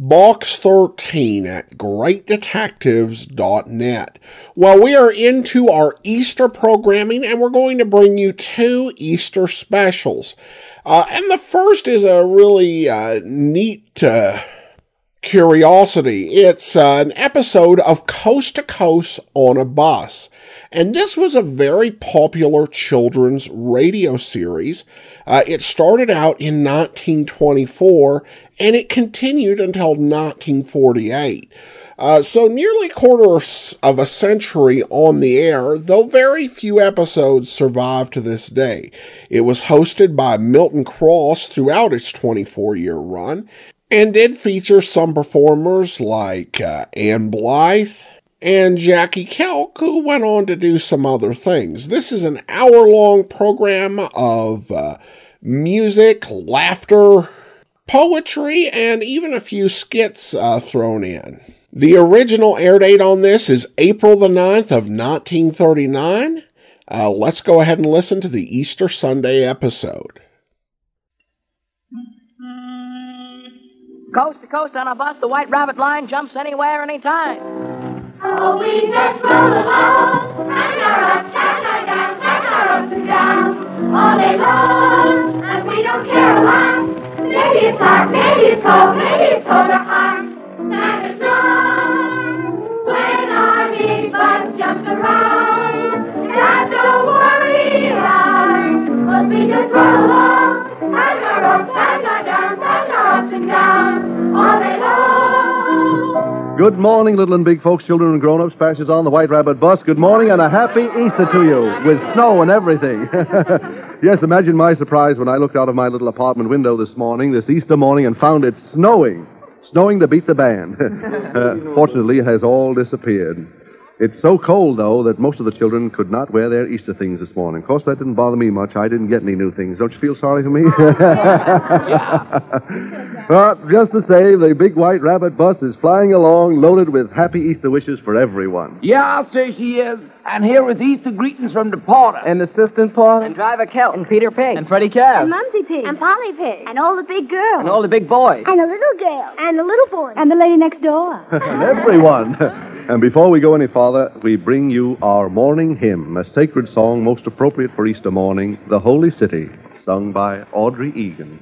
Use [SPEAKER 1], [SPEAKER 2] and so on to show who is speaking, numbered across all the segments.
[SPEAKER 1] box13 at greatdetectives.net. Well, we are into our Easter programming and we're going to bring you two Easter specials. Uh, and the first is a really uh, neat uh, curiosity. It's uh, an episode of Coast to Coast on a Bus. And this was a very popular children's radio series. Uh, it started out in 1924 and it continued until 1948. Uh, so nearly a quarter of a century on the air, though very few episodes survive to this day. It was hosted by Milton Cross throughout its 24 year run, and did feature some performers like uh, Ann Blyth, and Jackie Kelk, who went on to do some other things. This is an hour long program of uh, music, laughter, poetry, and even a few skits uh, thrown in. The original air date on this is April the 9th of 1939. Uh, let's go ahead and listen to the Easter Sunday episode.
[SPEAKER 2] Coast to coast on a bus, the White Rabbit line jumps anywhere, anytime.
[SPEAKER 3] Oh, we just roll along, and our ups and our downs, and our ups and downs, all day long, and we don't care a lot. 'Cause we just roll along,
[SPEAKER 4] Good morning, little and big folks, children and grown-ups, passengers on the White Rabbit bus. Good morning and a happy Easter to you, with snow and everything. yes, imagine my surprise when I looked out of my little apartment window this morning, this Easter morning, and found it snowing. Snowing to beat the band. uh, fortunately, it has all disappeared. It's so cold, though, that most of the children could not wear their Easter things this morning. Of course, that didn't bother me much. I didn't get any new things. Don't you feel sorry for me? Oh, but just to say, the big white rabbit bus is flying along loaded with happy Easter wishes for everyone.
[SPEAKER 5] Yeah, I'll say she is. And here is Easter greetings from the porter.
[SPEAKER 6] And Assistant Porter.
[SPEAKER 2] And Driver Kelk. And Peter Pig.
[SPEAKER 6] And Freddie Cab.
[SPEAKER 7] And Mumsy Pig. And Polly Pig. And all the big girls.
[SPEAKER 6] And all the big boys.
[SPEAKER 7] And the little girl. And the little boy. And the lady next door.
[SPEAKER 4] and everyone. And before we go any farther, we bring you our morning hymn, a sacred song most appropriate for Easter morning, The Holy City, sung by Audrey Egan.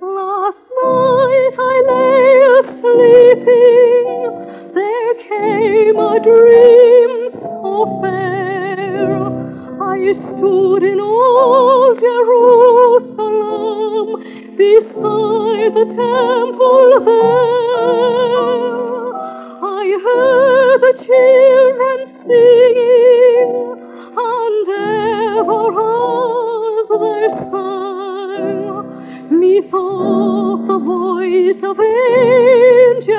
[SPEAKER 8] Last night I lay a-sleeping, there came a dream so fair. I stood in old Jerusalem, beside the temple there. I heard the children singing, and ever as they sang, methought the voice of angels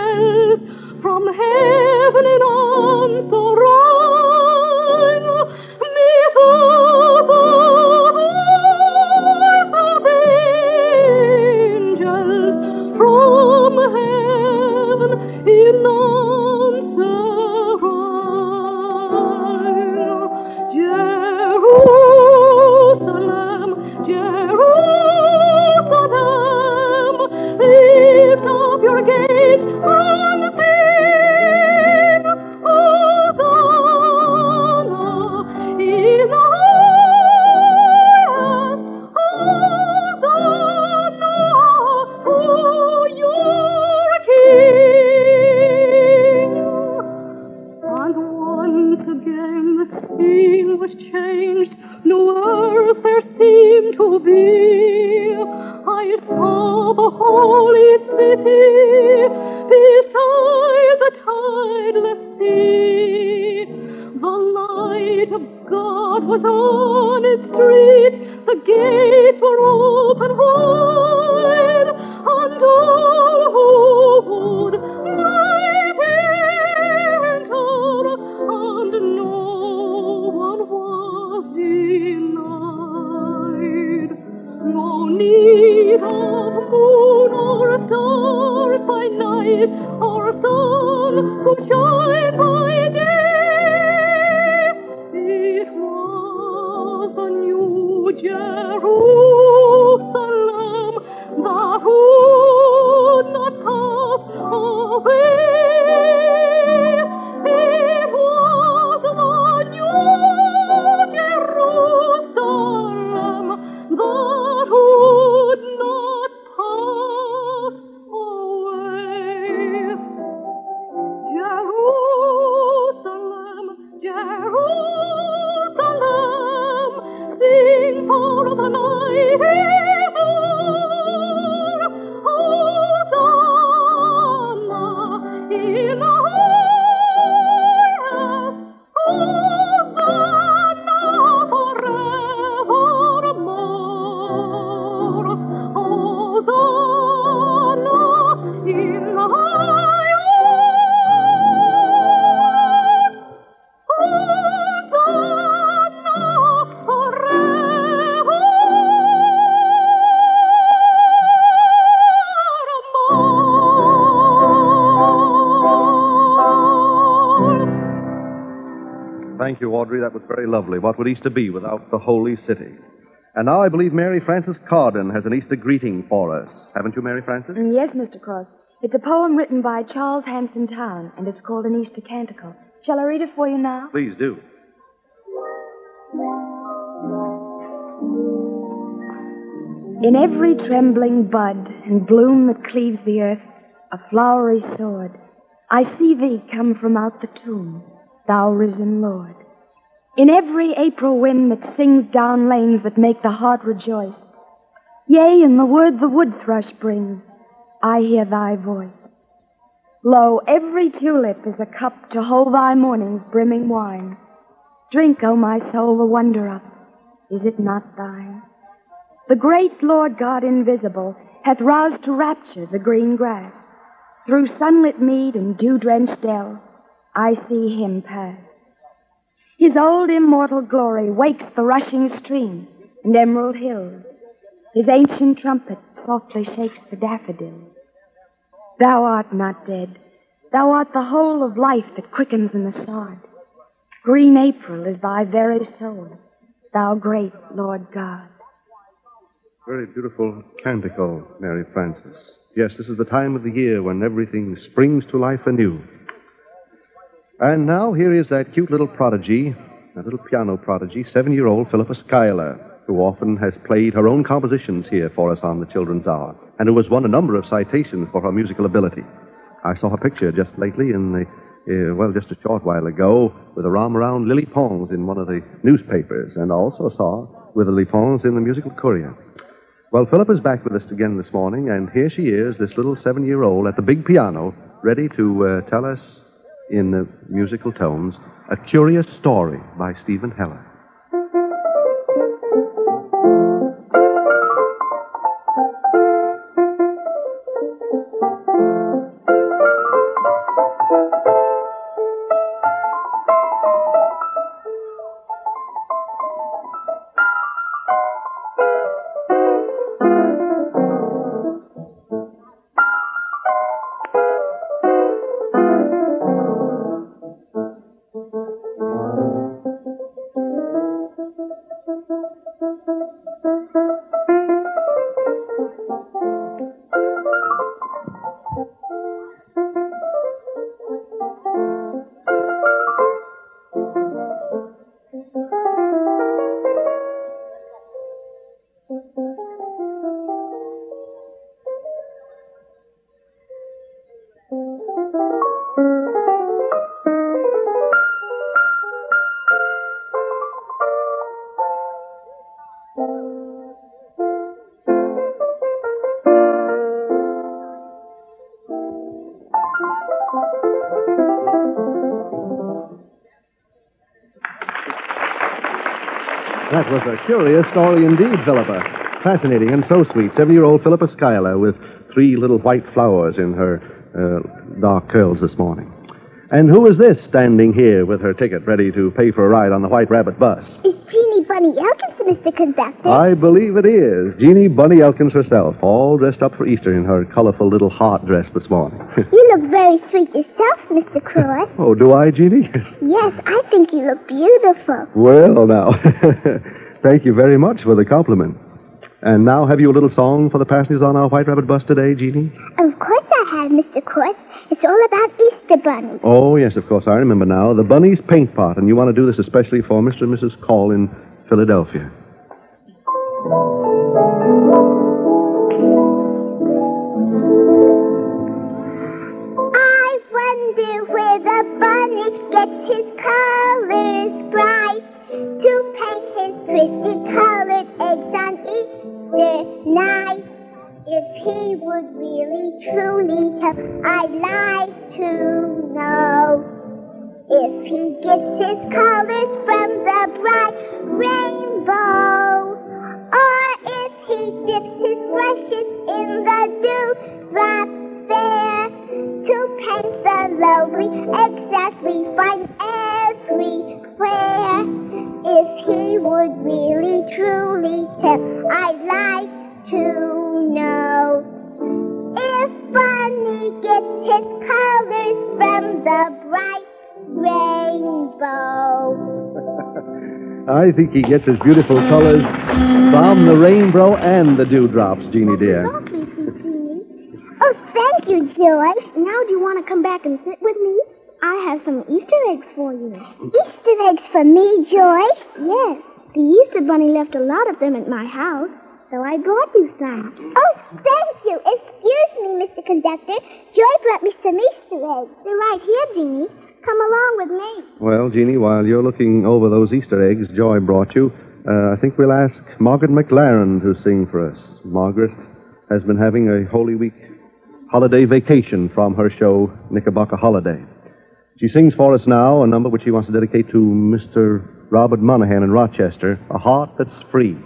[SPEAKER 4] Audrey. That was very lovely. What would Easter be without the holy city? And now I believe Mary Frances Carden has an Easter greeting for us. Haven't you, Mary Frances?
[SPEAKER 9] Mm, Yes, Mr. Cross. It's a poem written by Charles Hanson Towne, and it's called an Easter Canticle. Shall I read it for you now?
[SPEAKER 4] Please do.
[SPEAKER 9] In every trembling bud and bloom that cleaves the earth, a flowery sword, I see thee come from out the tomb, thou risen Lord. In every April wind that sings down lanes that make the heart rejoice, yea, in the word the wood thrush brings, I hear thy voice. Lo, every tulip is a cup to hold thy morning's brimming wine. Drink, O my soul, the wonder of it. Is it not thine? The great Lord God invisible hath roused to rapture the green grass. Through sunlit mead and dew-drenched dell, I see him pass. His old immortal glory wakes the rushing stream and emerald hills. His ancient trumpet softly shakes the daffodils. Thou art not dead. Thou art the whole of life that quickens in the sod. Green April is thy very soul, thou great Lord God.
[SPEAKER 4] Very beautiful canticle, Mary Frances. Yes, this is the time of the year when everything springs to life anew. And now here is that cute little prodigy, that little piano prodigy, seven-year-old Philippa Schuyler, who often has played her own compositions here for us on the Children's Hour, and who has won a number of citations for her musical ability. I saw her picture just lately in the, uh, well, just a short while ago, with a rom around Lily Pons in one of the newspapers, and I also saw with Lily Pons in the Musical Courier. Well, Philip is back with us again this morning, and here she is, this little seven year old at the big piano, ready to uh, tell us in the musical tones a curious story by Stephen Heller. That was a curious story indeed, Philippa. Fascinating and so sweet. Seven-year-old Philippa Schuyler with three little white flowers in her uh, dark curls this morning. And who is this standing here with her ticket ready to pay for a ride on the White Rabbit bus?
[SPEAKER 10] It's Jeannie Bunny Elkins, Mr. Conductor.
[SPEAKER 4] I believe it is. Jeannie Bunny Elkins herself, all dressed up for Easter in her colorful little heart dress this morning.
[SPEAKER 10] You look very sweet yourself, Mr. Croy.
[SPEAKER 4] oh, do I, Jeannie?
[SPEAKER 10] yes, I think you look beautiful.
[SPEAKER 4] well, now. Thank you very much for the compliment. And now, have you a little song for the passengers on our White Rabbit bus today, Jeannie?
[SPEAKER 10] Of course I have, Mr. Croy. It's all about Easter bunnies.
[SPEAKER 4] Oh, yes, of course. I remember now. The Bunny's Paint Pot. And you want to do this especially for Mr. and Mrs. Call in Philadelphia.
[SPEAKER 10] I wonder where the bunny gets his colors bright to paint his pretty colored eggs on Easter night. If he would really truly tell, I'd like to know. If he gets his colors from the bright rainbow, or if he dips his brushes in the dewdrop there to paint the lovely that we find everywhere. If he would really truly tell, I'd like to know. If Bunny gets his colors from the bright rainbow.
[SPEAKER 4] I think he gets his beautiful colors from the rainbow and the dewdrops, Jeannie dear.
[SPEAKER 10] Oh, thank you, Joyce. Now do you want to come back and sit with me? I have some Easter eggs for you. Easter eggs for me, Joyce? Yes. The Easter Bunny left a lot of them at my house, so I brought you some. Oh, thank you. Excuse me, Mr. Conductor. Joy brought me some Easter eggs. They're right here, Jeannie. Come along with me.
[SPEAKER 4] Well, Jeannie, while you're looking over those Easter eggs Joy brought you, uh, I think we'll ask Margaret McLaren to sing for us. Margaret has been having a Holy Week holiday vacation from her show, Knickerbocker Holiday. She sings for us now a number which she wants to dedicate to Mr. Robert Monahan in Rochester, A Heart That's Free.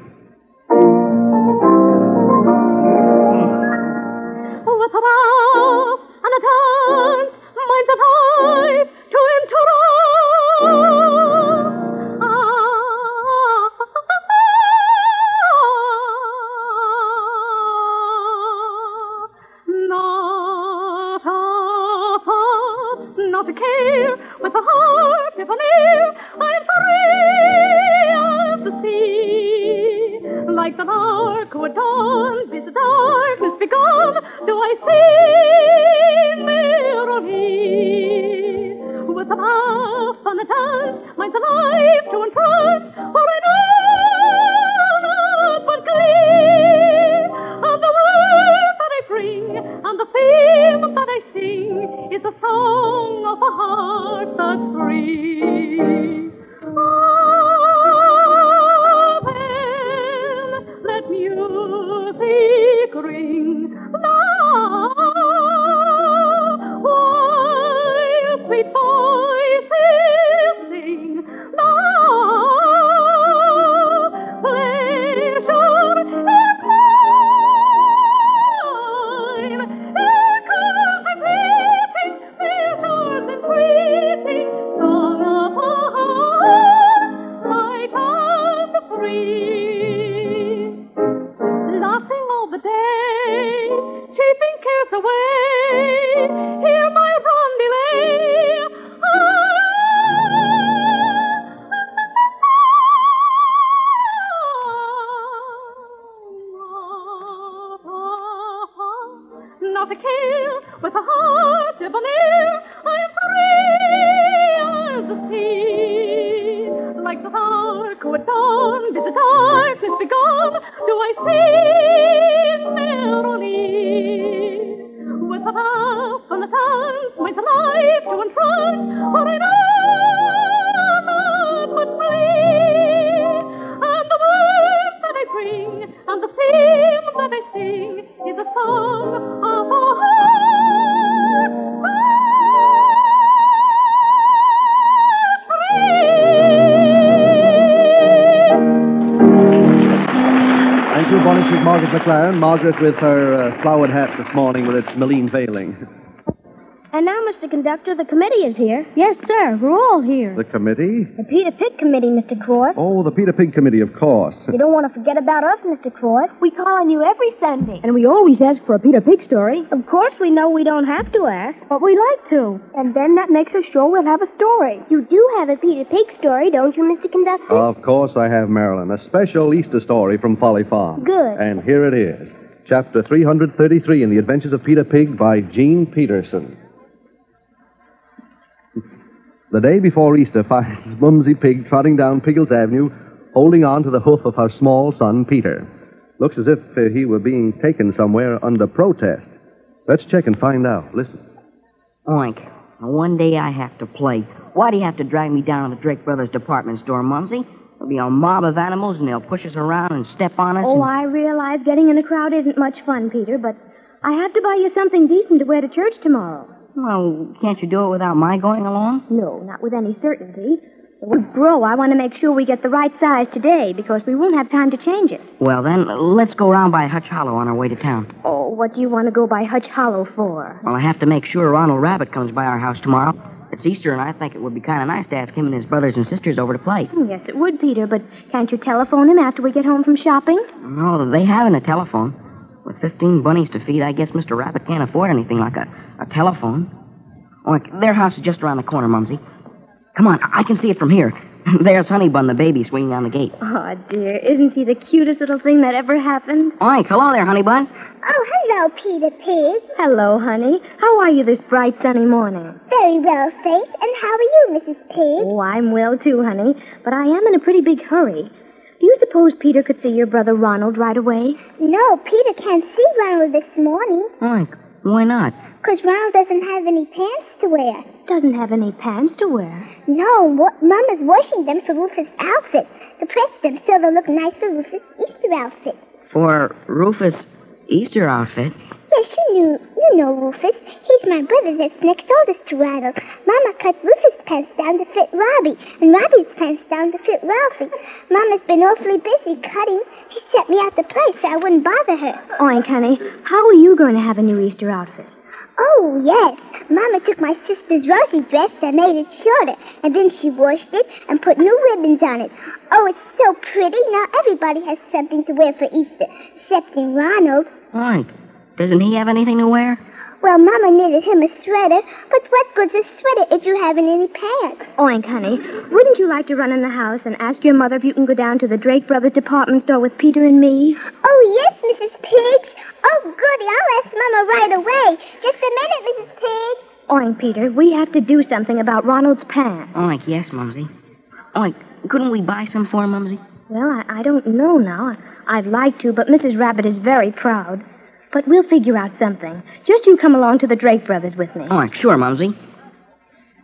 [SPEAKER 4] McLaren. With her uh, flowered hat this morning with its maline veiling.
[SPEAKER 11] And now, Mr. Conductor, the committee is here. Yes, sir. We're all here.
[SPEAKER 4] The committee?
[SPEAKER 11] The Peter Pig Committee, Mr. Cross.
[SPEAKER 4] Oh, the Peter Pig Committee, of course.
[SPEAKER 11] You don't want to forget about us, Mr. Cross. We call on you every Sunday. And we always ask for a Peter Pig story. Of course, we know we don't have to ask. But we like to. And then that makes us sure we'll have a story.
[SPEAKER 10] You do have a Peter Pig story, don't you, Mr. Conductor?
[SPEAKER 4] Of course I have, Marilyn. A special Easter story from Folly Farm.
[SPEAKER 10] Good.
[SPEAKER 4] And here it is. Chapter 333 in The Adventures of Peter Pig by Gene Peterson. The day before Easter finds Mumsy Pig trotting down Piggles Avenue, holding on to the hoof of her small son, Peter. Looks as if uh, he were being taken somewhere under protest. Let's check and find out. Listen.
[SPEAKER 2] Oink. One day I have to play. Why do you have to drag me down to Drake Brothers department store, Mumsy? There'll be a mob of animals and they'll push us around and step on us.
[SPEAKER 11] Oh,
[SPEAKER 2] and...
[SPEAKER 11] I realize getting in a crowd isn't much fun, Peter, but I have to buy you something decent to wear to church tomorrow.
[SPEAKER 2] Well, can't you do it without my going along?
[SPEAKER 11] No, not with any certainty. With Bro, I want to make sure we get the right size today because we won't have time to change it.
[SPEAKER 2] Well, then, let's go around by Hutch Hollow on our way to town.
[SPEAKER 11] Oh, what do you want to go by Hutch Hollow for?
[SPEAKER 2] Well, I have to make sure Ronald Rabbit comes by our house tomorrow. It's Easter, and I think it would be kind of nice to ask him and his brothers and sisters over to play.
[SPEAKER 11] Hmm, Yes, it would, Peter, but can't you telephone him after we get home from shopping?
[SPEAKER 2] No, they haven't a telephone. With 15 bunnies to feed, I guess Mr. Rabbit can't afford anything like a, a telephone. Oh, their house is just around the corner, Mumsy. Come on, I can see it from here. There's Honeybun, the baby, swinging on the gate.
[SPEAKER 11] Oh, dear. Isn't he the cutest little thing that ever happened?
[SPEAKER 2] Oink, hello there, Honeybun.
[SPEAKER 10] Oh, hello, Peter Pig.
[SPEAKER 11] Hello, honey. How are you this bright, sunny morning?
[SPEAKER 10] Very well, thanks. And how are you, Mrs. Pig?
[SPEAKER 11] Oh, I'm well, too, honey. But I am in a pretty big hurry. Do you suppose Peter could see your brother Ronald right away?
[SPEAKER 10] No, Peter can't see Ronald this morning.
[SPEAKER 2] Oink, why not?
[SPEAKER 10] Because Ronald doesn't have any pants to wear.
[SPEAKER 11] Doesn't have any pants to wear.
[SPEAKER 10] No, wa- Mama's washing them for Rufus' outfit. To press them so they'll look nice for Rufus' Easter outfit.
[SPEAKER 2] For Rufus' Easter outfit.
[SPEAKER 10] Yes, you knew. You know Rufus. He's my brother that's next oldest to Ronald. Mama cut Rufus' pants down to fit Robbie, and Robbie's pants down to fit Ralphie. Mama's been awfully busy cutting. She set me out the price so I wouldn't bother her.
[SPEAKER 11] Oink, honey. How are you going to have a new Easter outfit?
[SPEAKER 10] Oh, yes. Mama took my sister's rosy dress and made it shorter, and then she washed it and put new ribbons on it. Oh, it's so pretty. Now everybody has something to wear for Easter, excepting Ronald.
[SPEAKER 2] Oink, doesn't he have anything to wear?
[SPEAKER 10] Well, Mama knitted him a sweater, but what good's a sweater if you haven't any pants?
[SPEAKER 11] Oh, Oink, honey. Wouldn't you like to run in the house and ask your mother if you can go down to the Drake Brothers department store with Peter and me?
[SPEAKER 10] Oh, yes, Mrs. Pig. Oh, goody. I'll ask Mama right away. Just a minute, Mrs. Pig.
[SPEAKER 11] Oink, oh, Peter. We have to do something about Ronald's pants.
[SPEAKER 2] Oink, yes, Mumsy. Oink, couldn't we buy some for him, Mumsy?
[SPEAKER 11] Well, I, I don't know now. I'd like to, but Mrs. Rabbit is very proud. But we'll figure out something. Just you come along to the Drake Brothers with me.
[SPEAKER 2] Oink, sure, Mumsy.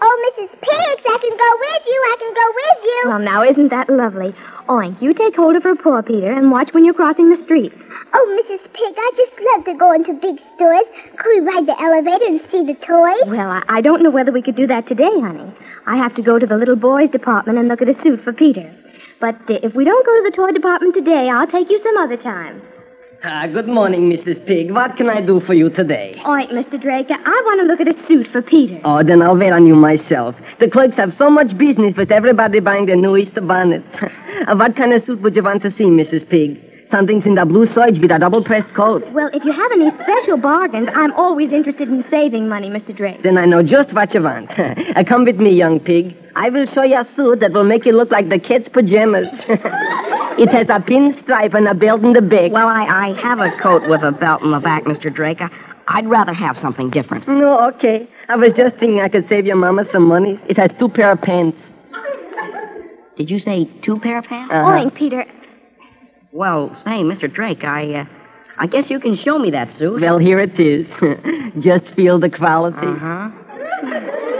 [SPEAKER 10] Oh, Mrs. Piggs, I can go with you. I can go with you.
[SPEAKER 11] Well, now, isn't that lovely? Oink, you take hold of her paw, Peter, and watch when you're crossing the street.
[SPEAKER 10] Oh, Mrs. Pig, I just love to go into big stores. Could we ride the elevator and see the toys?
[SPEAKER 11] Well, I, I don't know whether we could do that today, honey. I have to go to the little boys' department and look at a suit for Peter. But uh, if we don't go to the toy department today, I'll take you some other time.
[SPEAKER 6] Ah, good morning, Mrs. Pig. What can I do for you today?
[SPEAKER 11] Oink, Mr. Drake, I want to look at a suit for Peter.
[SPEAKER 6] Oh, then I'll wait on you myself. The clerks have so much business with everybody buying their new Easter bonnet. Uh, what kind of suit would you want to see, Mrs. Pig? Something's in the blue serge with a double-pressed coat.
[SPEAKER 11] Well, if you have any special bargains, I'm always interested in saving money, Mr. Drake.
[SPEAKER 6] Then I know just what you want. Uh, Come with me, young pig. I will show you a suit that will make you look like the kid's pajamas. it has a pinstripe and a belt in the back.
[SPEAKER 2] Well, I, I have a coat with a belt in the back, Mr. Drake. I, I'd rather have something different.
[SPEAKER 6] No, okay. I was just thinking I could save your mama some money. It has two pair of pants.
[SPEAKER 2] Did you say two pair of pants?
[SPEAKER 6] Uh-huh.
[SPEAKER 11] Oink, Peter.
[SPEAKER 2] Well, say, Mr. Drake, I, uh, I guess you can show me that suit.
[SPEAKER 6] Well, here it is. just feel the quality.
[SPEAKER 2] Uh-huh.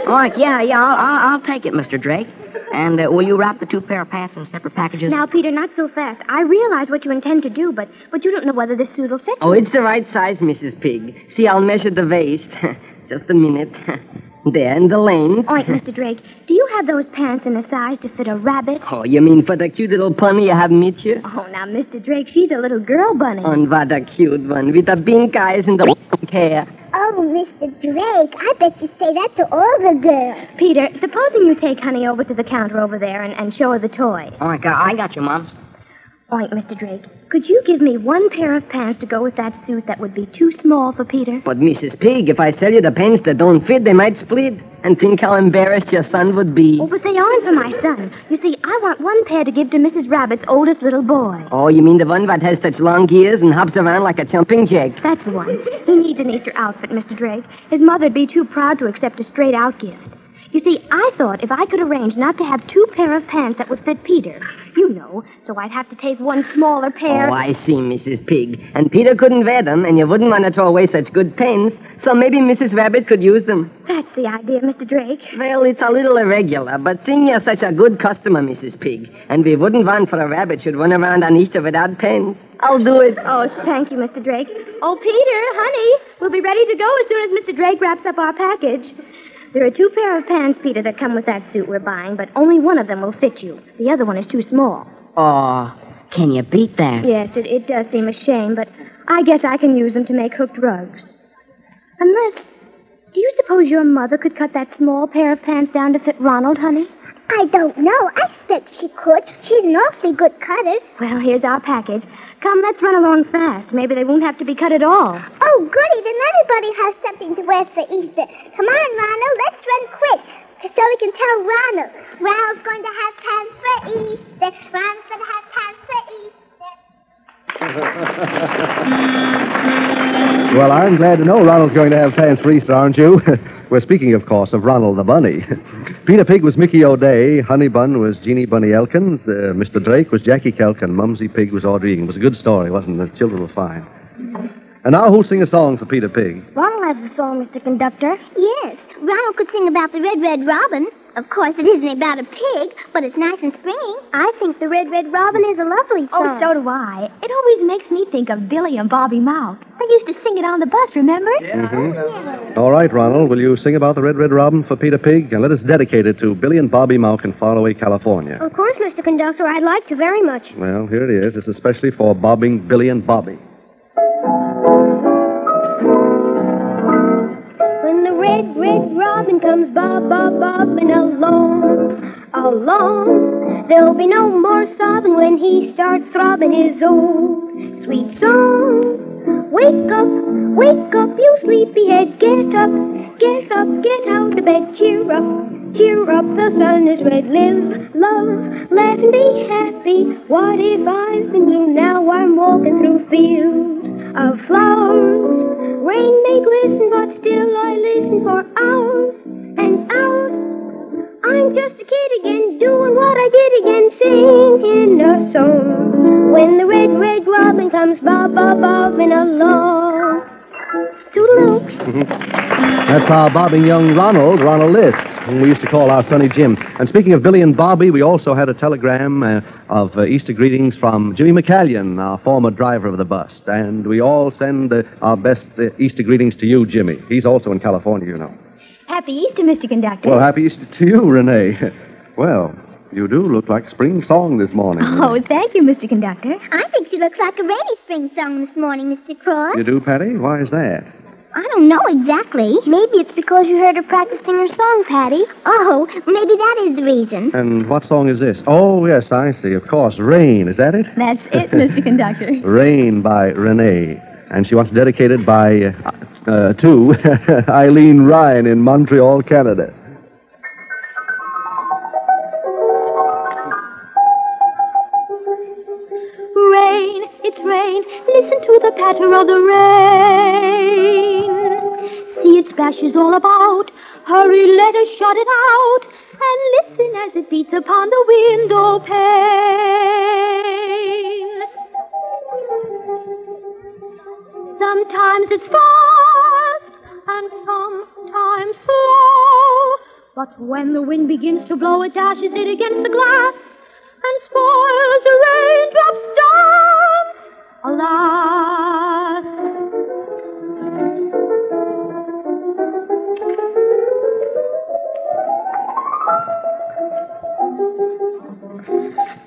[SPEAKER 2] Oink, yeah, yeah, I'll, I'll, I'll take it, Mr. Drake. And uh, will you wrap the two pair of pants in separate packages?
[SPEAKER 11] Now, Peter, not so fast. I realize what you intend to do, but but you don't know whether this suit will fit
[SPEAKER 6] Oh,
[SPEAKER 11] you.
[SPEAKER 6] it's the right size, Mrs. Pig. See, I'll measure the waist. just a minute. There in the lane.
[SPEAKER 11] Oink, Mr. Drake, do you have those pants in a size to fit a rabbit?
[SPEAKER 6] Oh, you mean for the cute little pony you have meet you?
[SPEAKER 11] Oh, now, Mr. Drake, she's a little girl bunny.
[SPEAKER 6] And what a cute one, with the pink eyes and the pink hair.
[SPEAKER 10] Oh, Mr. Drake, I bet you say that to all the girls.
[SPEAKER 11] Peter, supposing you take Honey over to the counter over there and, and show her the toys.
[SPEAKER 2] Oh, I got, I got you, Moms.
[SPEAKER 11] Oink, Mr. Drake, could you give me one pair of pants to go with that suit that would be too small for Peter?
[SPEAKER 6] But, Mrs. Pig, if I sell you the pants that don't fit, they might split. And think how embarrassed your son would be.
[SPEAKER 11] Oh, but they aren't for my son. You see, I want one pair to give to Mrs. Rabbit's oldest little boy.
[SPEAKER 6] Oh, you mean the one that has such long ears and hops around like a jumping jack?
[SPEAKER 11] That's the one. He needs an Easter outfit, Mr. Drake. His mother'd be too proud to accept a straight out gift. You see, I thought if I could arrange not to have two pair of pants that would fit Peter, you know, so I'd have to take one smaller pair.
[SPEAKER 6] Oh, I see, Mrs. Pig. And Peter couldn't wear them, and you wouldn't want to throw away such good pants, so maybe Mrs. Rabbit could use them.
[SPEAKER 11] That's the idea, Mr. Drake.
[SPEAKER 6] Well, it's a little irregular, but seeing you're such a good customer, Mrs. Pig, and we wouldn't want for a rabbit should run around on Easter without pants, I'll do it.
[SPEAKER 11] Oh, thank you, Mr. Drake. Oh, Peter, honey, we'll be ready to go as soon as Mr. Drake wraps up our package. There are two pair of pants, Peter, that come with that suit we're buying, but only one of them will fit you. The other one is too small.
[SPEAKER 2] Oh, can you beat that?
[SPEAKER 11] Yes, it, it does seem a shame, but I guess I can use them to make hooked rugs. Unless, do you suppose your mother could cut that small pair of pants down to fit Ronald, honey?
[SPEAKER 10] I don't know. I expect she could. She's an awfully good cutter.
[SPEAKER 11] Well, here's our package. Come, let's run along fast. Maybe they won't have to be cut at all.
[SPEAKER 10] Oh, goody. Then everybody has something to wear for Easter. Come on, Ronald. Let's run quick. So we can tell Ronald. Ronald's going to have pants for Easter. Ronald's going to have pants for Easter.
[SPEAKER 4] Well, I'm glad to know Ronald's going to have pants for Easter, aren't you? We're speaking, of course, of Ronald the Bunny. Peter Pig was Mickey O'Day. Honey Bun was Jeannie Bunny Elkins. Uh, Mr. Drake was Jackie Kelkin. Mumsy Pig was Audrey Egan. It was a good story, wasn't it? The children were fine. And now, who'll sing a song for Peter Pig?
[SPEAKER 11] Ronald has a song, Mr. Conductor.
[SPEAKER 10] Yes, Ronald could sing about the Red Red Robin. Of course, it isn't about a pig, but it's nice and springy.
[SPEAKER 11] I think the Red Red Robin is a lovely song.
[SPEAKER 9] Oh, so do I. It always makes me think of Billy and Bobby Mauch. They used to sing it on the bus, remember?
[SPEAKER 4] Mm-hmm. All right, Ronald, will you sing about the Red Red Robin for Peter Pig? And let us dedicate it to Billy and Bobby Mauch in faraway California.
[SPEAKER 11] Of course, Mr. Conductor, I'd like to very much.
[SPEAKER 4] Well, here it is. It's especially for bobbing Billy and Bobby.
[SPEAKER 11] Red, red robin comes bob, bob, bobbing along, along, there'll be no more sobbing when he starts throbbing his old sweet song. Wake up, wake up, you sleepyhead, get up, get up, get out of bed, cheer up, cheer up, the sun is red, live, love, laugh and be happy. What if I've been blue? Now I'm walking through fields of flowers. Rain may glisten, but still I listen for hours and hours. I'm just a kid again, doing what I did again, singing a song. When the red, red robin comes bob, bob, bobbing along. Toodaloo.
[SPEAKER 4] That's our bobbing young Ronald, Ronald Liss, whom we used to call our sonny Jim. And speaking of Billy and Bobby, we also had a telegram uh, of uh, Easter greetings from Jimmy McCallion, our former driver of the bus. And we all send uh, our best uh, Easter greetings to you, Jimmy. He's also in California, you know.
[SPEAKER 9] Happy Easter, Mr. Conductor.
[SPEAKER 4] Well, happy Easter to you, Renee. Well, you do look like spring song this morning.
[SPEAKER 9] Oh, thank you, Mr. Conductor.
[SPEAKER 10] I think she looks like a rainy spring song this morning, Mr. Cross.
[SPEAKER 4] You do, Patty? Why is that?
[SPEAKER 10] I don't know exactly. Maybe it's because you heard her practicing her song, Patty. Oh, maybe that is the reason.
[SPEAKER 4] And what song is this? Oh, yes, I see. Of course, Rain. Is that it?
[SPEAKER 9] That's it, Mr. Conductor.
[SPEAKER 4] Rain by Renee. And she wants dedicated by, uh, uh, to Eileen Ryan in Montreal, Canada.
[SPEAKER 12] Rain, it's rain. Listen to the patter of the rain. See it splashes all about. Hurry, let us shut it out. And listen as it beats upon the window pane. Sometimes it's fast and sometimes slow. But when the wind begins to blow, it dashes it against the glass and spoils the raindrops dance. Alas.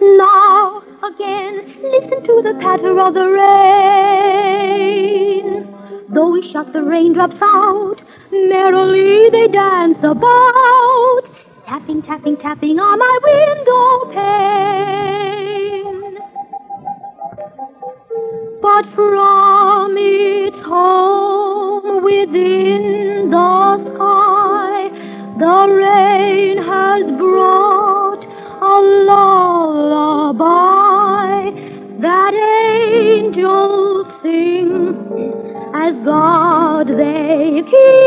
[SPEAKER 13] Now again, listen to the patter of the rain. Though we shut the raindrops out, merrily they dance about, tapping, tapping, tapping on my window pane. But from its home within the sky, the rain has brought a lullaby that angels sing as God they keep.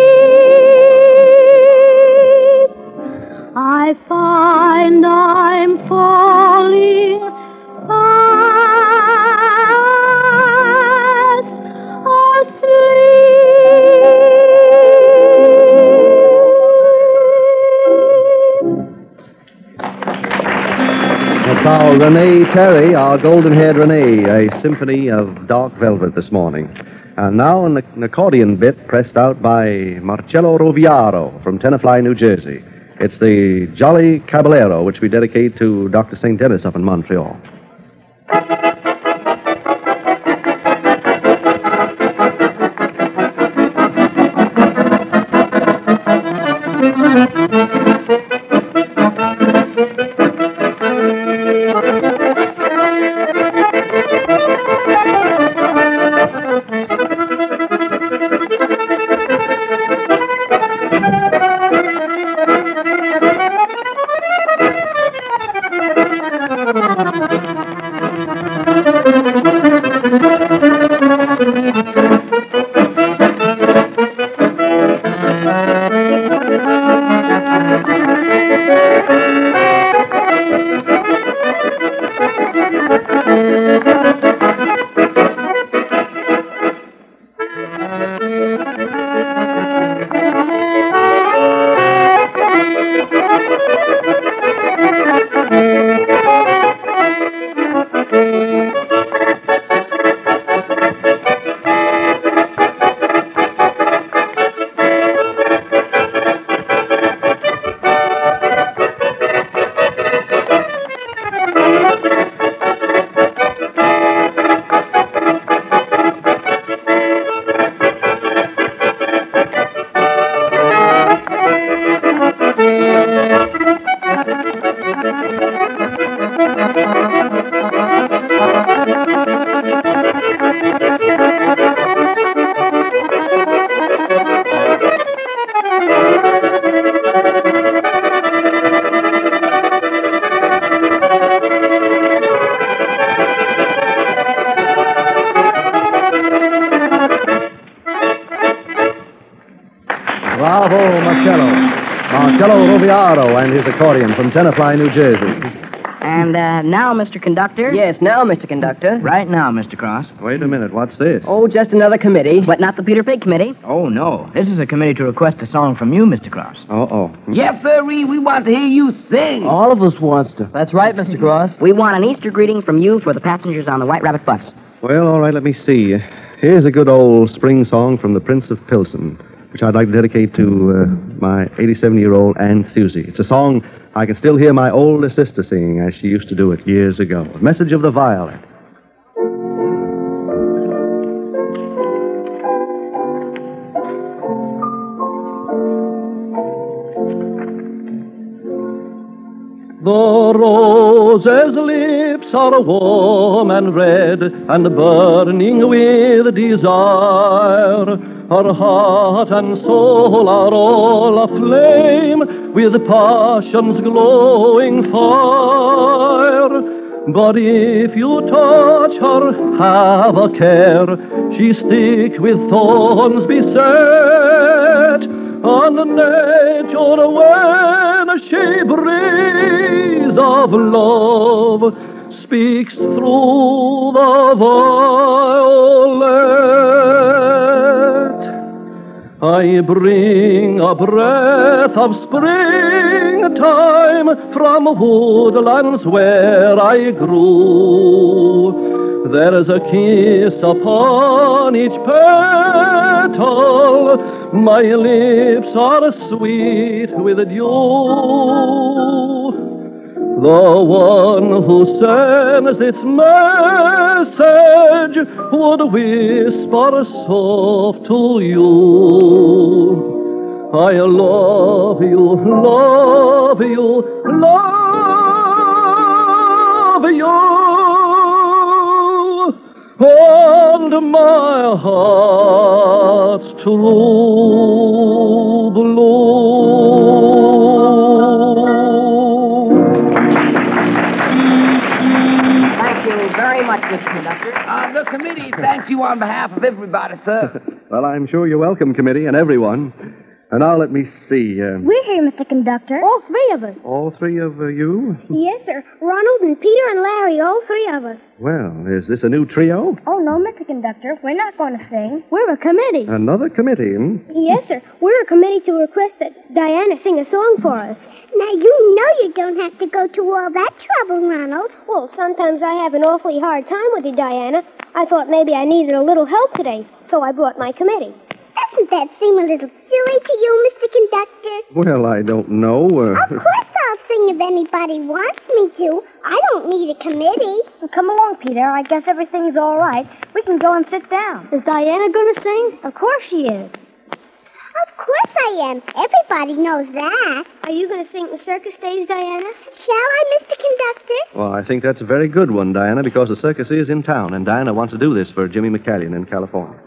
[SPEAKER 4] Renee Terry, our golden haired Renee, a symphony of dark velvet this morning. And now an, an accordion bit pressed out by Marcello Roviaro from Tenafly, New Jersey. It's the Jolly Caballero, which we dedicate to Dr. St. Dennis up in Montreal. Roviaro and his accordion from Tenafly, New Jersey.
[SPEAKER 2] And uh, now, Mr. Conductor.
[SPEAKER 6] Yes, now, Mr. Conductor.
[SPEAKER 2] Right now, Mr. Cross.
[SPEAKER 4] Wait a minute, what's this?
[SPEAKER 6] Oh, just another committee.
[SPEAKER 2] But not the Peter Pig Committee.
[SPEAKER 14] Oh, no. This is a committee to request a song from you, Mr. Cross.
[SPEAKER 4] Oh, oh.
[SPEAKER 14] Yes, sirree. We want to hear you sing.
[SPEAKER 5] All of us wants to.
[SPEAKER 6] That's right, Mr. Cross.
[SPEAKER 2] We want an Easter greeting from you for the passengers on the White Rabbit bus.
[SPEAKER 4] Well, all right, let me see. Here's a good old spring song from the Prince of Pilsen, which I'd like to dedicate to uh, my 87 year old Aunt Susie. It's a song I can still hear my older sister singing as she used to do it years ago. Message of the Violet.
[SPEAKER 15] The rose's lips are warm and red and burning with desire. Her heart and soul are all aflame with passion's glowing fire. But if you touch her, have a care. She stick with thorns beset. On the nature when she breathes of love speaks through the violet. I bring a breath of springtime from woodlands where I grew. There's a kiss upon each petal. My lips are sweet with dew. The one who sends its message would whisper soft to you. I love you, love you, love you. And my heart's true
[SPEAKER 5] Conductor. Uh, committee thanks you on behalf of everybody, sir.
[SPEAKER 4] Well, I'm sure you're welcome, committee, and everyone. And now let me see. Uh,
[SPEAKER 11] We're here, Mr. Conductor. All three of us.
[SPEAKER 4] all three of uh, you?
[SPEAKER 11] Yes, sir. Ronald and Peter and Larry, all three of us.
[SPEAKER 4] Well, is this a new trio?
[SPEAKER 11] Oh, no, Mr. Conductor. We're not going to sing. We're a committee.
[SPEAKER 4] Another committee, hmm?
[SPEAKER 11] Yes, sir. We're a committee to request that Diana sing a song for us. Now, you know you don't have to go to all that trouble, Ronald. Well, sometimes I have an awfully hard time with you, Diana. I thought maybe I needed a little help today, so I brought my committee.
[SPEAKER 10] Doesn't that seem a little silly to you, Mr. Conductor?
[SPEAKER 4] Well, I don't know. Uh,
[SPEAKER 10] Of course I'll sing if anybody wants me to. I don't need a committee.
[SPEAKER 9] Come along, Peter. I guess everything's all right. We can go and sit down.
[SPEAKER 11] Is Diana going to sing?
[SPEAKER 9] Of course she is.
[SPEAKER 10] Of course I am. Everybody knows that.
[SPEAKER 11] Are you going to sing the circus days, Diana?
[SPEAKER 10] Shall I, Mr. Conductor?
[SPEAKER 4] well, I think that's a very good one, Diana, because the circus is in town, and Diana wants to do this for Jimmy McCallion in California.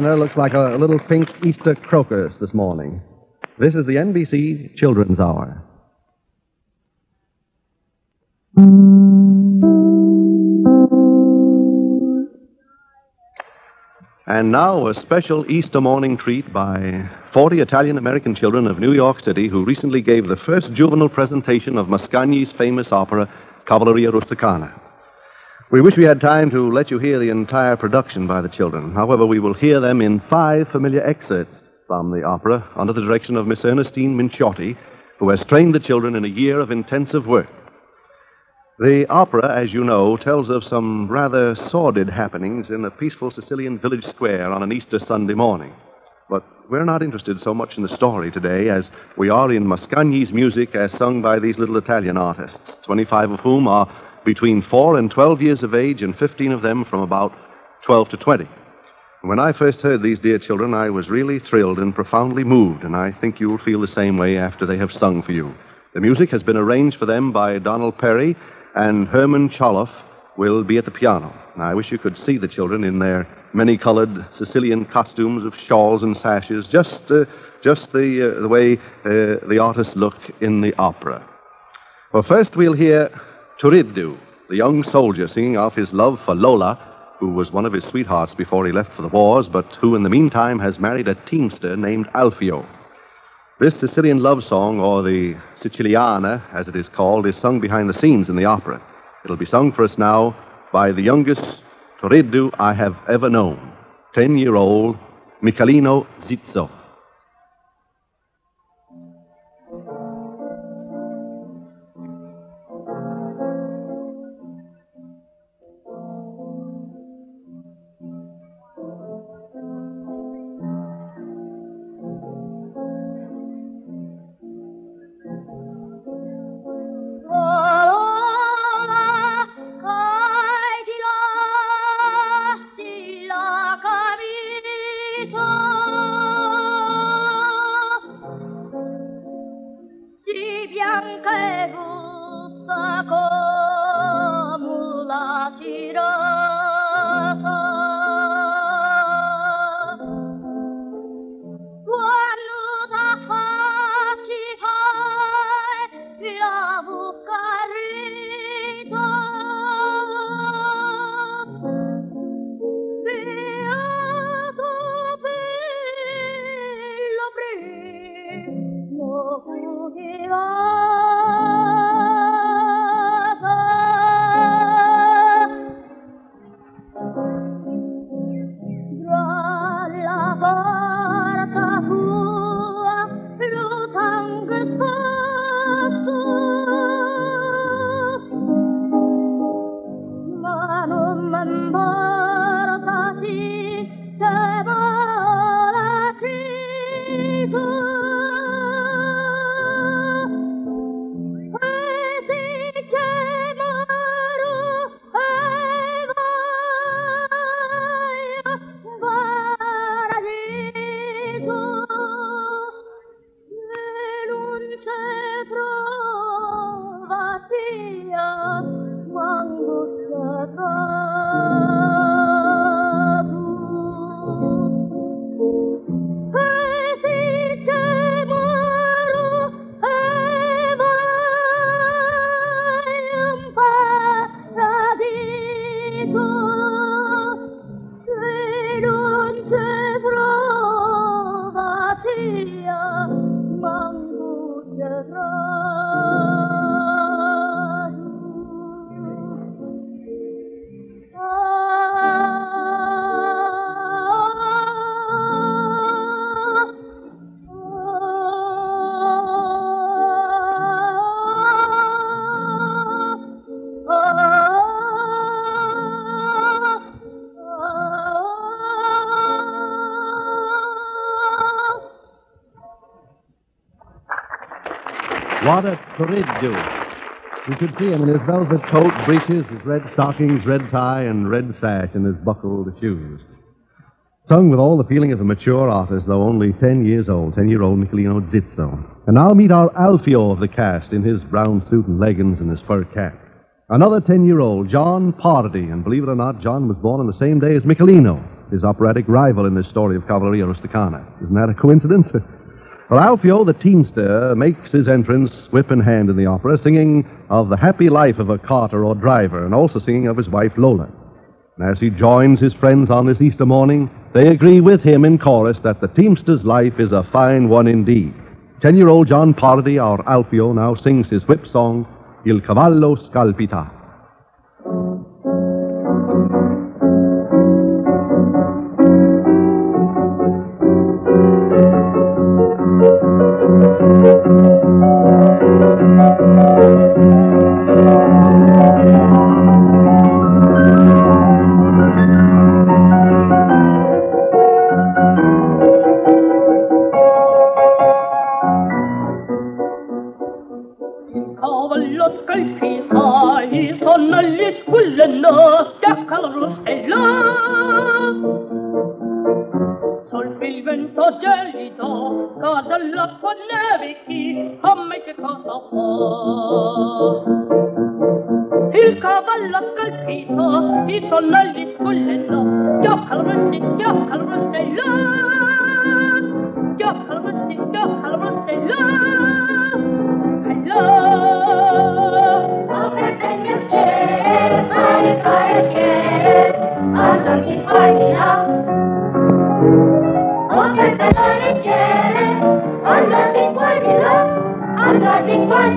[SPEAKER 4] Looks like a little pink Easter crocus this morning. This is the NBC Children's Hour. And now, a special Easter morning treat by 40 Italian American children of New York City who recently gave the first juvenile presentation of Mascagni's famous opera, Cavalleria Rusticana. We wish we had time to let you hear the entire production by the children. However, we will hear them in five familiar excerpts from the opera under the direction of Miss Ernestine Minciotti, who has trained the children in a year of intensive work. The opera, as you know, tells of some rather sordid happenings in a peaceful Sicilian village square on an Easter Sunday morning. But we're not interested so much in the story today as we are in Mascagni's music as sung by these little Italian artists, 25 of whom are between 4 and 12 years of age, and 15 of them from about 12 to 20. When I first heard these dear children, I was really thrilled and profoundly moved, and I think you'll feel the same way after they have sung for you. The music has been arranged for them by Donald Perry, and Herman Choloff will be at the piano. I wish you could see the children in their many colored Sicilian costumes of shawls and sashes, just, uh, just the, uh, the way uh, the artists look in the opera. Well, first we'll hear Turiddu, the young soldier singing of his love for Lola, who was one of his sweethearts before he left for the wars, but who in the meantime has married a teamster named Alfio. This Sicilian love song, or the Siciliana, as it is called, is sung behind the scenes in the opera. It'll be sung for us now by the youngest Turiddu I have ever known, ten year old Michelino Zizzo.
[SPEAKER 16] cerrar.
[SPEAKER 4] What a! You should see him in his velvet coat, breeches, his red stockings, red tie, and red sash, and his buckled shoes. Sung with all the feeling of a mature artist, though only ten years old, ten-year-old Michelino Zizzo. And now meet our Alfio of the cast in his brown suit and leggings and his fur cap. Another ten-year-old, John Pardy, and believe it or not, John was born on the same day as Michelino, his operatic rival in this story of Cavalleria Rusticana. Isn't that a coincidence? Alfio, the teamster, makes his entrance, whip in hand, in the opera, singing of the happy life of a carter or driver, and also singing of his wife Lola. And as he joins his friends on this Easter morning, they agree with him in chorus that the teamster's life is a fine one indeed. Ten-year-old John Pardy, our Alfio, now sings his whip song, Il Cavallo Scalpita.
[SPEAKER 12] God, the love for Navy Key, come make a cause of war. He'll cover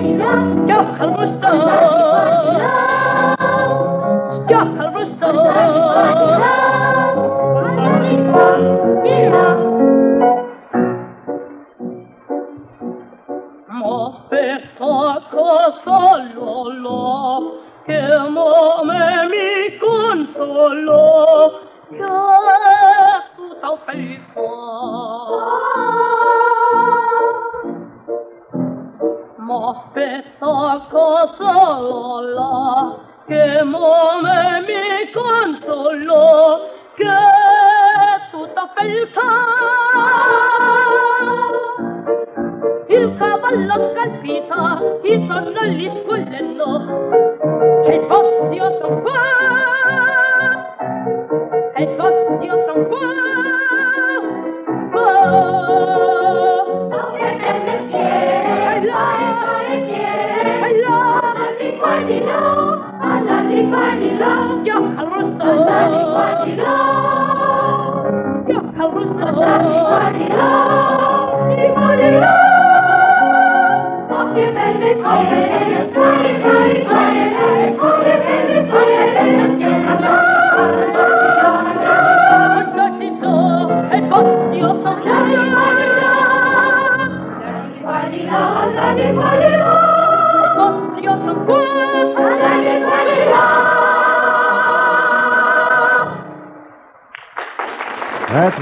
[SPEAKER 12] Schiocca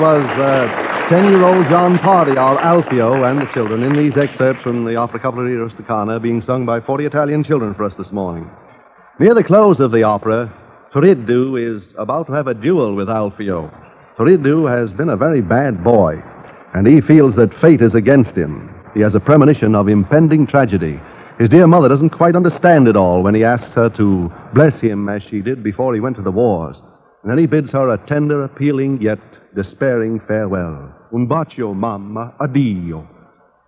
[SPEAKER 4] was uh, 10 year old John Pardy, our Alfio, and the children in these excerpts from the opera Cavalleria Rusticana being sung by 40 Italian children for us this morning. Near the close of the opera, Turiddu is about to have a duel with Alfio. Turiddu has been a very bad boy, and he feels that fate is against him. He has a premonition of impending tragedy. His dear mother doesn't quite understand it all when he asks her to bless him as she did before he went to the wars. And then he bids her a tender, appealing, yet despairing farewell. Un bacio, mamma, addio.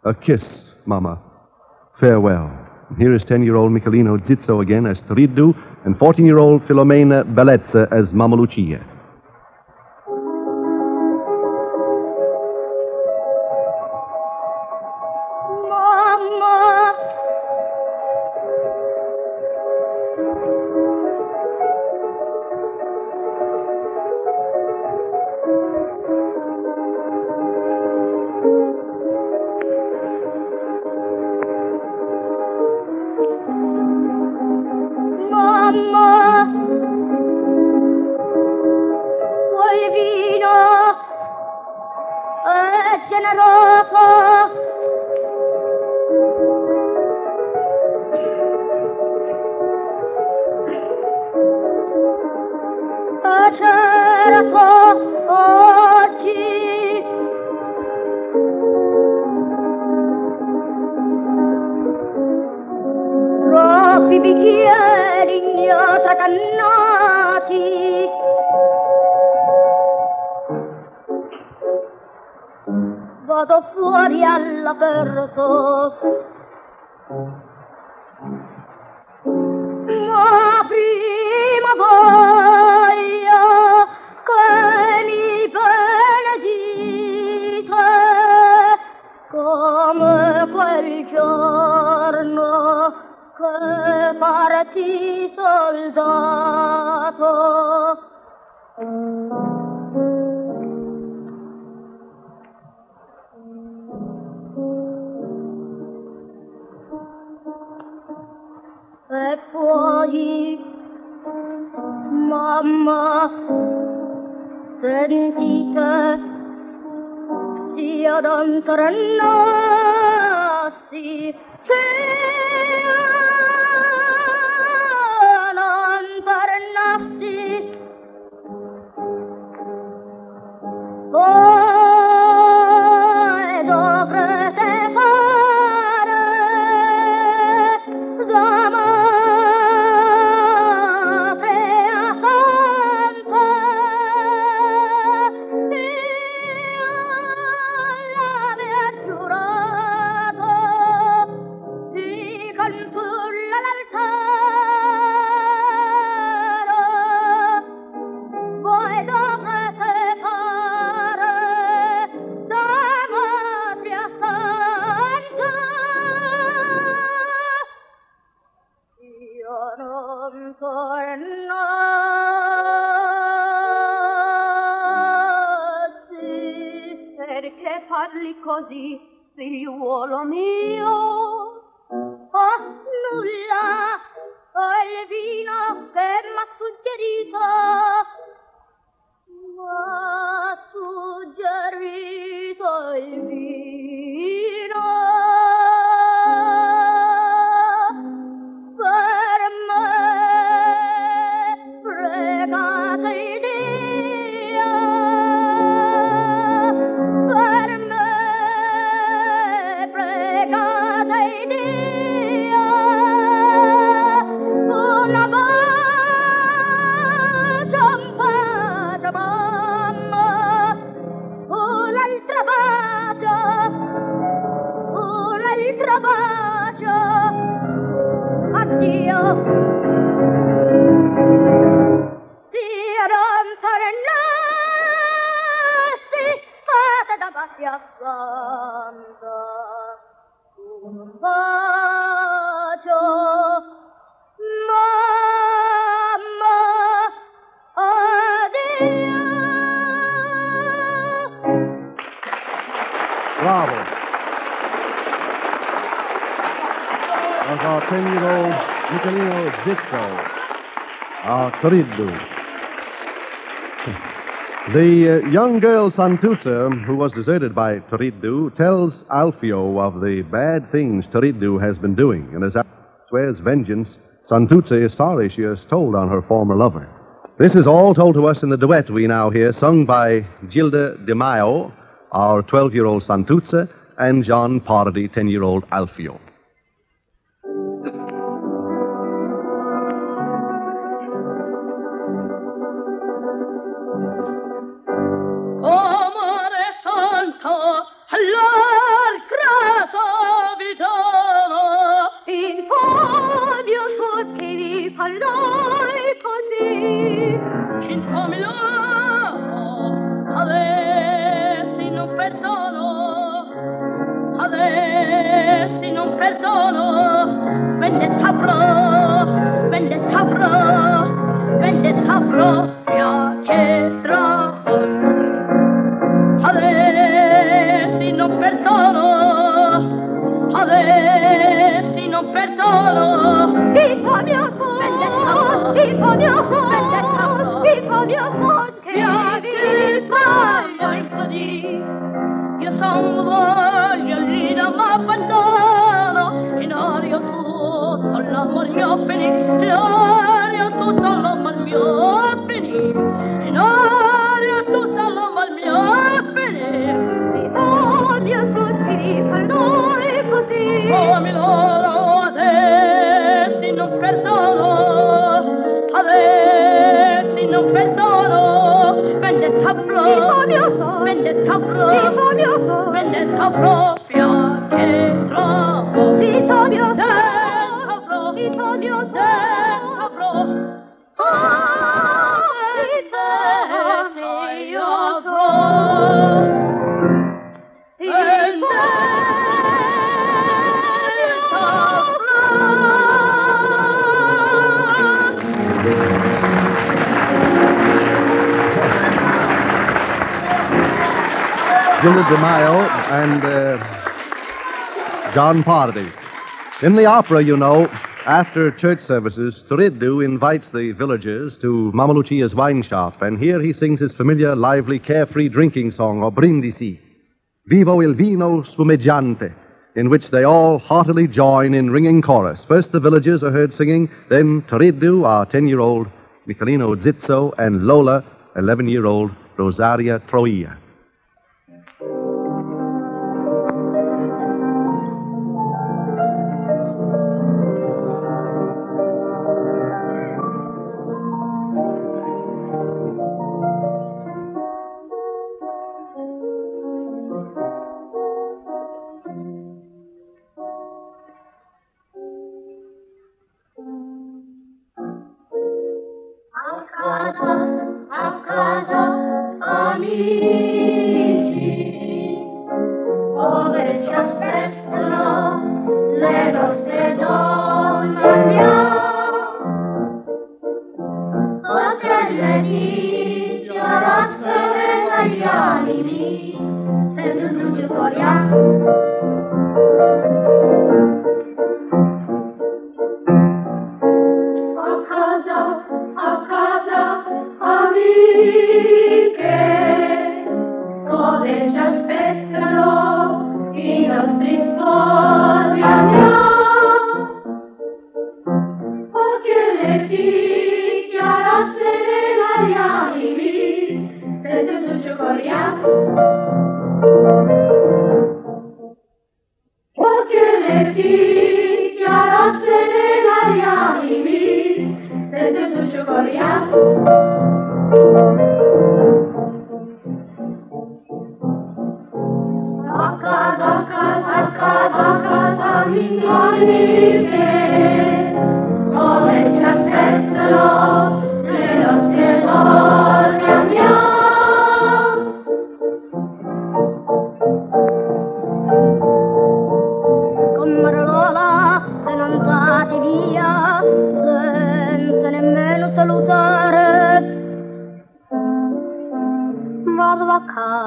[SPEAKER 4] A kiss, mamma, farewell. And here is 10 year old Michelino Zizzo again as Turiddu, and 14 year old Filomena Bellezza as Mamma Lucia.
[SPEAKER 12] Vado fuori all'aperto
[SPEAKER 4] our The uh, young girl Santuzza, who was deserted by Turiddu, tells Alfio of the bad things Turiddu has been doing, and as Alfio swears vengeance, Santuzza is sorry she has told on her former lover. This is all told to us in the duet we now hear, sung by Gilda De Maio, our 12-year-old Santuzza, and John Pardy, 10-year-old Alfio.
[SPEAKER 12] Perdono, vendetta pro, vendetta pro,
[SPEAKER 4] and uh, John Pardy. In the opera, you know, after church services, Turiddu invites the villagers to Mama Lucia's wine shop, and here he sings his familiar, lively, carefree drinking song, or Brindisi, Vivo il vino spumeggiante, in which they all heartily join in ringing chorus. First the villagers are heard singing, then Turiddu, our 10-year-old Michelino Zizzo, and Lola, 11-year-old Rosaria Troia.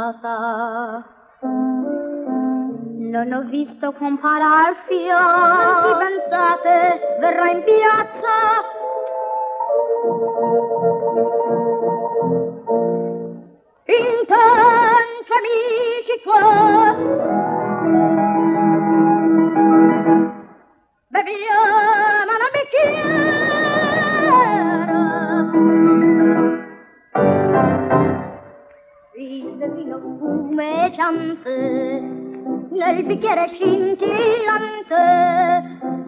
[SPEAKER 15] Casa non
[SPEAKER 12] ho visto compare Alfio chi pensate verrà in piazza? Intanto amici qua Spumeggiante Nel bicchiere scintillante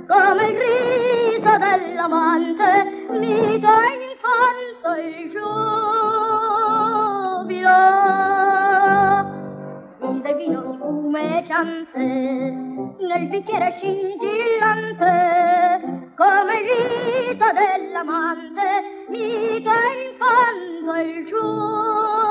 [SPEAKER 12] Come il riso dell'amante Mi dà infanto il giubilo. Il del vino spumeggiante nel bicchiere scintillante come il rito dell'amante mi dà infanto il giubilo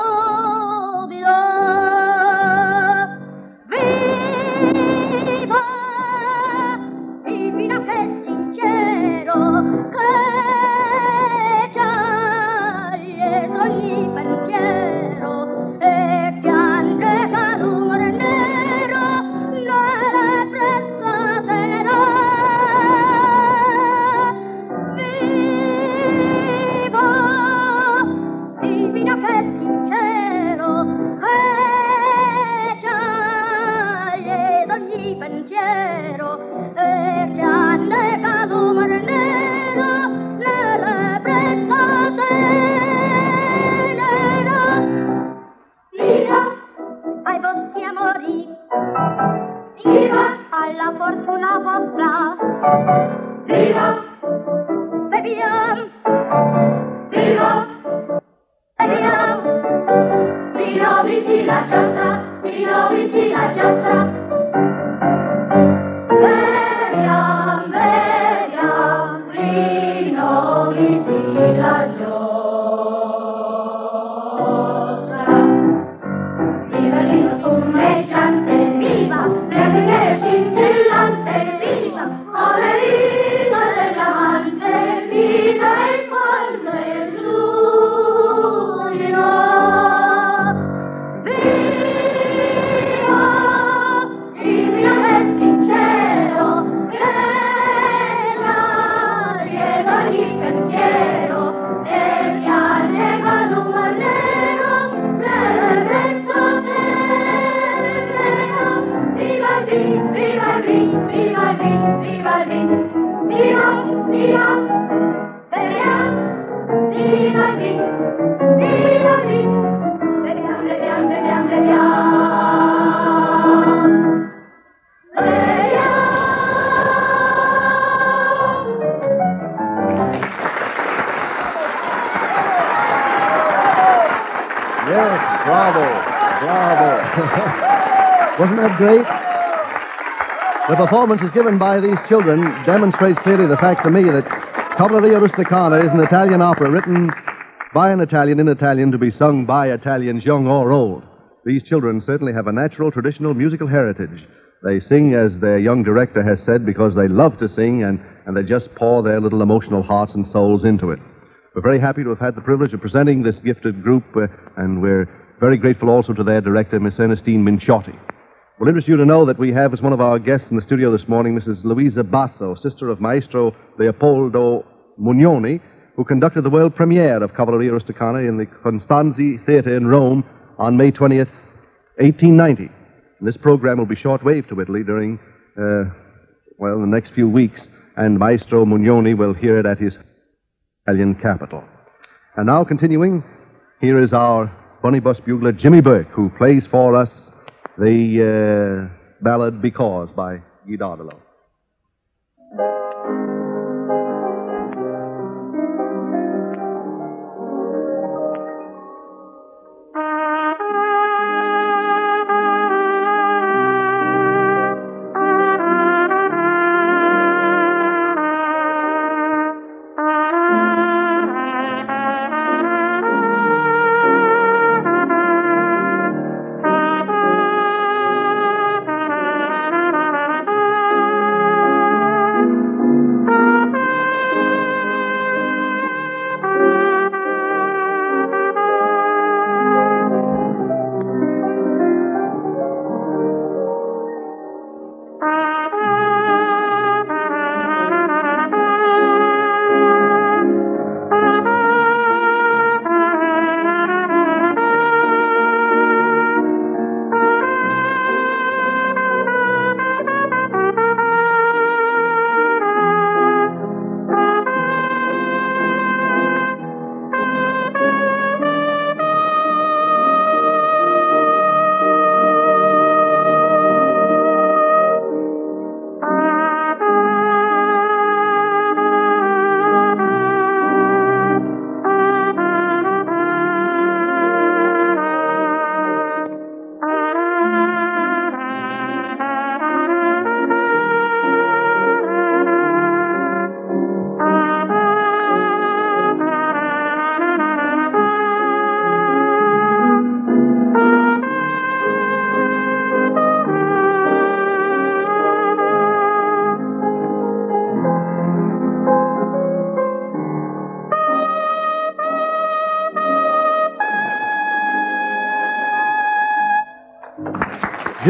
[SPEAKER 12] fortuna vostra, viva
[SPEAKER 4] performances given by these children demonstrates clearly the fact to me that Cavalleria Rusticana is an Italian opera written by an Italian in Italian to be sung by Italians young or old. These children certainly have a natural traditional musical heritage. They sing, as their young director has said, because they love to sing and, and they just pour their little emotional hearts and souls into it. We're very happy to have had the privilege of presenting this gifted group, uh, and we're very grateful also to their director, Miss Ernestine Minciotti. We'll interest you to know that we have as one of our guests in the studio this morning Mrs. Luisa Basso, sister of Maestro Leopoldo Mugnone, who conducted the world premiere of Cavalleria Rusticana in the Costanzi Theatre in Rome on May 20th, 1890. And this program will be shortwave to Italy during, uh, well, the next few weeks, and Maestro Mugnone will hear it at his Italian capital. And now, continuing, here is our bunny bus bugler, Jimmy Burke, who plays for us the uh, ballad Because by Guy d'Hardelot.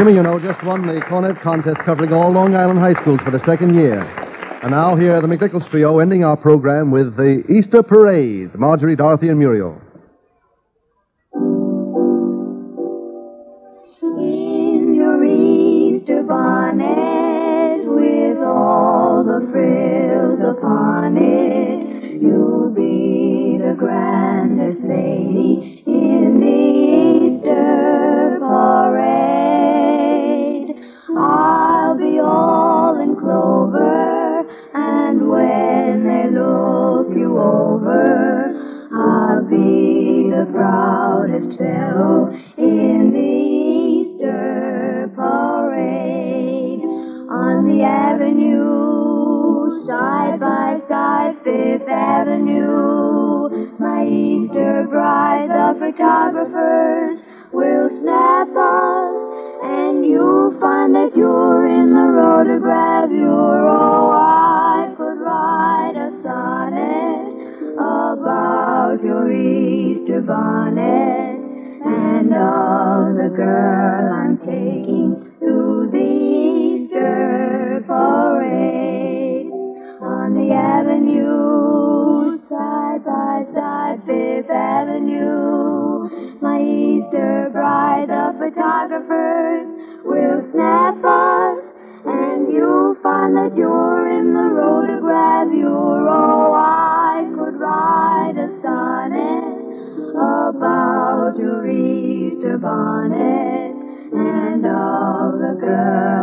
[SPEAKER 17] Jimmy, you know, just won the cornet contest covering all Long Island high schools for the second year. And now here are the McNichols Trio ending our program with the Easter Parade, Marjorie, Dorothy, and Muriel.
[SPEAKER 4] Fifth Avenue. My Easter bride, the photographers will snap us, and you'll find that you're in the rotogravure. You're oh, I could write a sonnet about your Easter bonnet and of the girl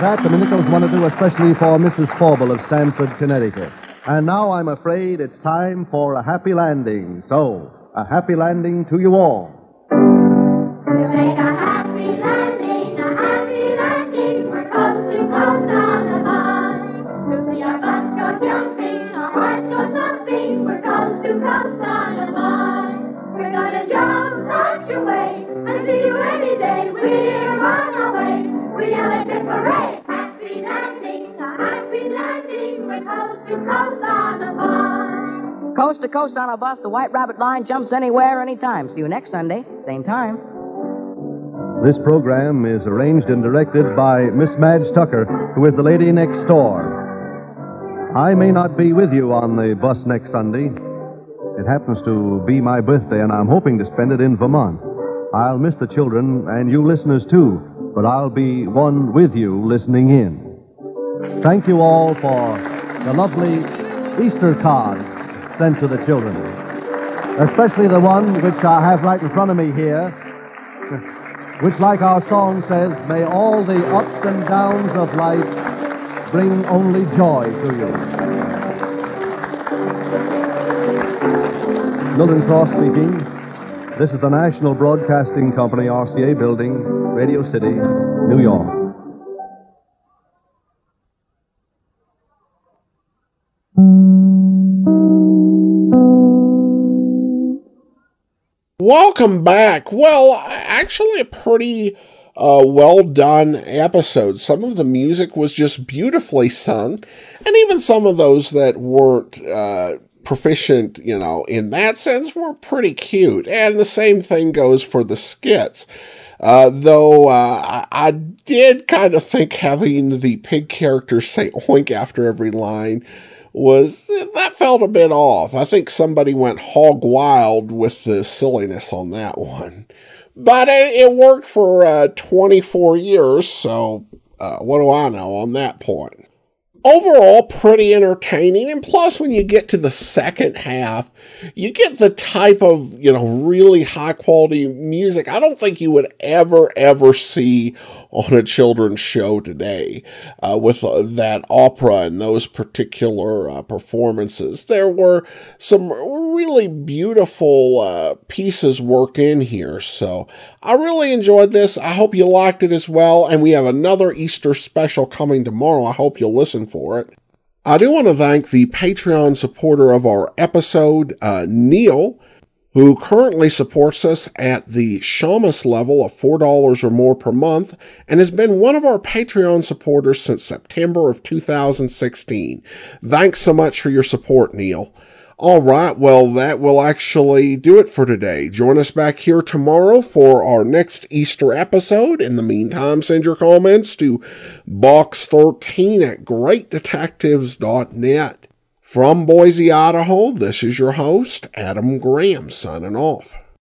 [SPEAKER 4] that the
[SPEAKER 17] McNichols want to do especially for Mrs. Forble of Stamford, Connecticut. And now I'm afraid it's time for a happy landing. So, a happy landing to you all.
[SPEAKER 2] Coast to coast on a bus, the White Rabbit line jumps anywhere, anytime. See you next Sunday, same time.
[SPEAKER 17] This program is arranged and directed by Miss Madge Tucker, who is the lady next door. I may not be with you on the bus next Sunday. It happens to be my birthday, and I'm hoping to spend it in Vermont. I'll miss the children and you listeners too, but I'll be one with you listening in. Thank you all for the lovely Easter cards sent to the children.
[SPEAKER 4] especially the one which I have right in front of me here, which, like our song says, may all the ups and downs of life bring only joy to you. Milton Cross speaking. This is the National Broadcasting Company, RCA Building, Radio City, New York.
[SPEAKER 1] Welcome back. Well, actually, a pretty uh, well done episode. Some of the music was just beautifully sung, and even some of those that weren't uh, proficient, you know, in that sense were pretty cute. And the same thing goes for the skits. Uh, though uh, I did kind of think having the pig character say oink after every line was that felt a bit off. I think somebody went hog wild with the silliness on that one. But it, it worked for uh, 24 years, so uh, what do I know on that point? Overall, pretty entertaining, and plus, when you get to the second half, you get the type of, you know, really high quality music I don't think you would ever, ever see on a children's show today uh, with uh, that opera and those particular uh, performances. There were some really beautiful uh, pieces worked in here. So I really enjoyed this. I hope you liked it as well. And we have another Easter special coming tomorrow. I hope you'll listen for it. I do want to thank the Patreon supporter of our episode, uh, Neil, who currently supports us at the Shamus level of $4 or more per month and has been one of our Patreon supporters since September of 2016. Thanks so much for your support, Neil. All right, well, that will actually do it for today. Join us back here tomorrow for our next Easter episode. In the meantime, send your comments to box13 at greatdetectives.net. From Boise, Idaho, this is your host, Adam Graham, signing off.